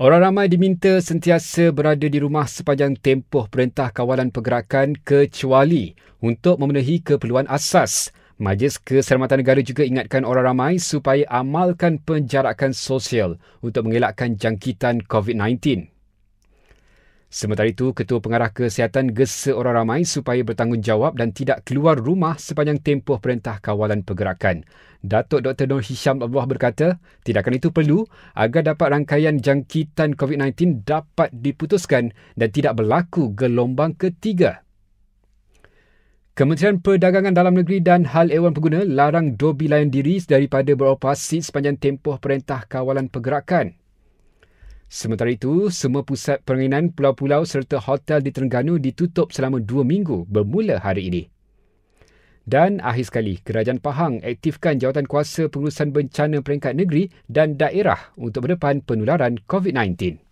Orang ramai diminta sentiasa berada di rumah sepanjang tempoh Perintah Kawalan Pergerakan kecuali untuk memenuhi keperluan asas. Majlis Keselamatan Negara juga ingatkan orang ramai supaya amalkan penjarakan sosial untuk mengelakkan jangkitan COVID-19. Sementara itu, Ketua Pengarah Kesihatan gesa orang ramai supaya bertanggungjawab dan tidak keluar rumah sepanjang tempoh Perintah Kawalan Pergerakan. Datuk Dr. Nur Hisham Allah berkata, tindakan itu perlu agar dapat rangkaian jangkitan COVID-19 dapat diputuskan dan tidak berlaku gelombang ketiga. Kementerian Perdagangan Dalam Negeri dan Hal Ewan Pengguna larang dobi layan diri daripada beroperasi sepanjang tempoh Perintah Kawalan Pergerakan. Sementara itu, semua pusat permainan pulau-pulau serta hotel di Terengganu ditutup selama dua minggu bermula hari ini. Dan akhir sekali, Kerajaan Pahang aktifkan jawatan kuasa pengurusan bencana peringkat negeri dan daerah untuk berdepan penularan COVID-19.